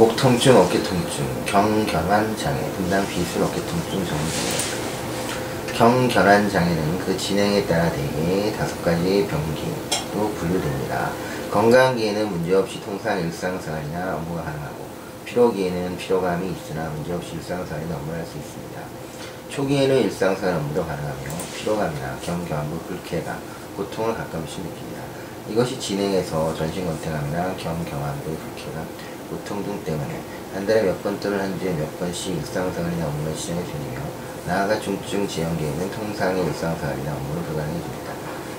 목 통증, 어깨 통증, 경결한 장애, 분당 비술 어깨 통증 정도 경결한 장애는 그 진행에 따라 대개 다섯 가지 병기로 분류됩니다. 건강기에는 문제없이 통상 일상생활이나 업무가 가능하고 피로기에는 피로감이 있으나 문제없이 일상생활이나 업무를 할 수 있습니다. 초기에는 일상생활 업무도 가능하며 피로감이나 경경부 불쾌감, 고통을 가끔씩 느낍니다. 이것이 진행해서 전신건태감이나 경경함부 불쾌감, 고통 등 때문에 한 달에 몇 번 또는 한 주에 몇 번씩 일상생활이나 업무를 시행해 주며 나아가 중증 지연기에는 통상의 일상생활이나 업무를 불가능해 줍니다.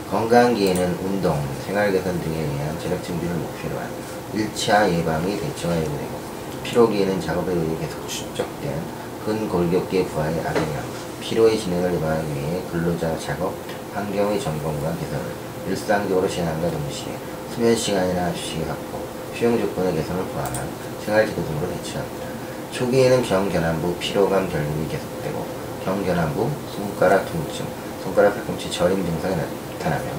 건강기에는 운동, 생활 개선 등에 의한 체력 증진을 목표로 한 1차 예방이 대처가 예고되고 피로기에는 작업에 의해 계속 축적된 근골격계 부하의 악영향, 피로의 진행을 예방하기 위해 근로자 작업, 환경의 점검과 개선을 일상적으로 시행함과 동시에 수면 시간이나 휴식의 확보, 수용 조건의 개선을 포함한 생활지도 등으로 대처합니다. 초기에는 경견함부 피로감 결림이 계속되고 경견함부 손가락 통증, 손가락 팔꿈치 저림 증상이 나타나며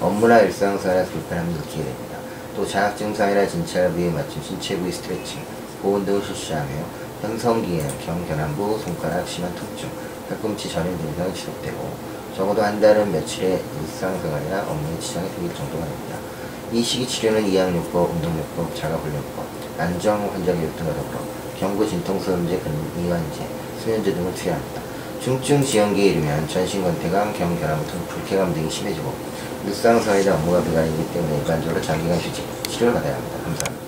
업무나 일상생활에서 불편함을 느끼게 됩니다. 또 자학 증상이나 진찰 부위에 맞춘 신체 부위 스트레칭, 보온 등을 실시하며 현성기에는 경견함부 손가락 심한 통증, 팔꿈치 저림 증상이 지속되고 적어도 한 달은 며칠의 일상생활이나 업무에 지장이 생길 정도가 됩니다. 이 시기 치료는 이양요법, 운동요법, 자가훈련법, 안정 환자 교육 등과 더불어 경구 진통소염제, 근이완제, 수면제 등을 투여합니다. 중증 지연기에 이르면 전신건태감, 경결함, 등 불쾌감 등이 심해지고 일상생활이나 업무가 불가능이기 때문에 일반적으로 장기간 휴직, 치료를 받아야 합니다. 감사합니다.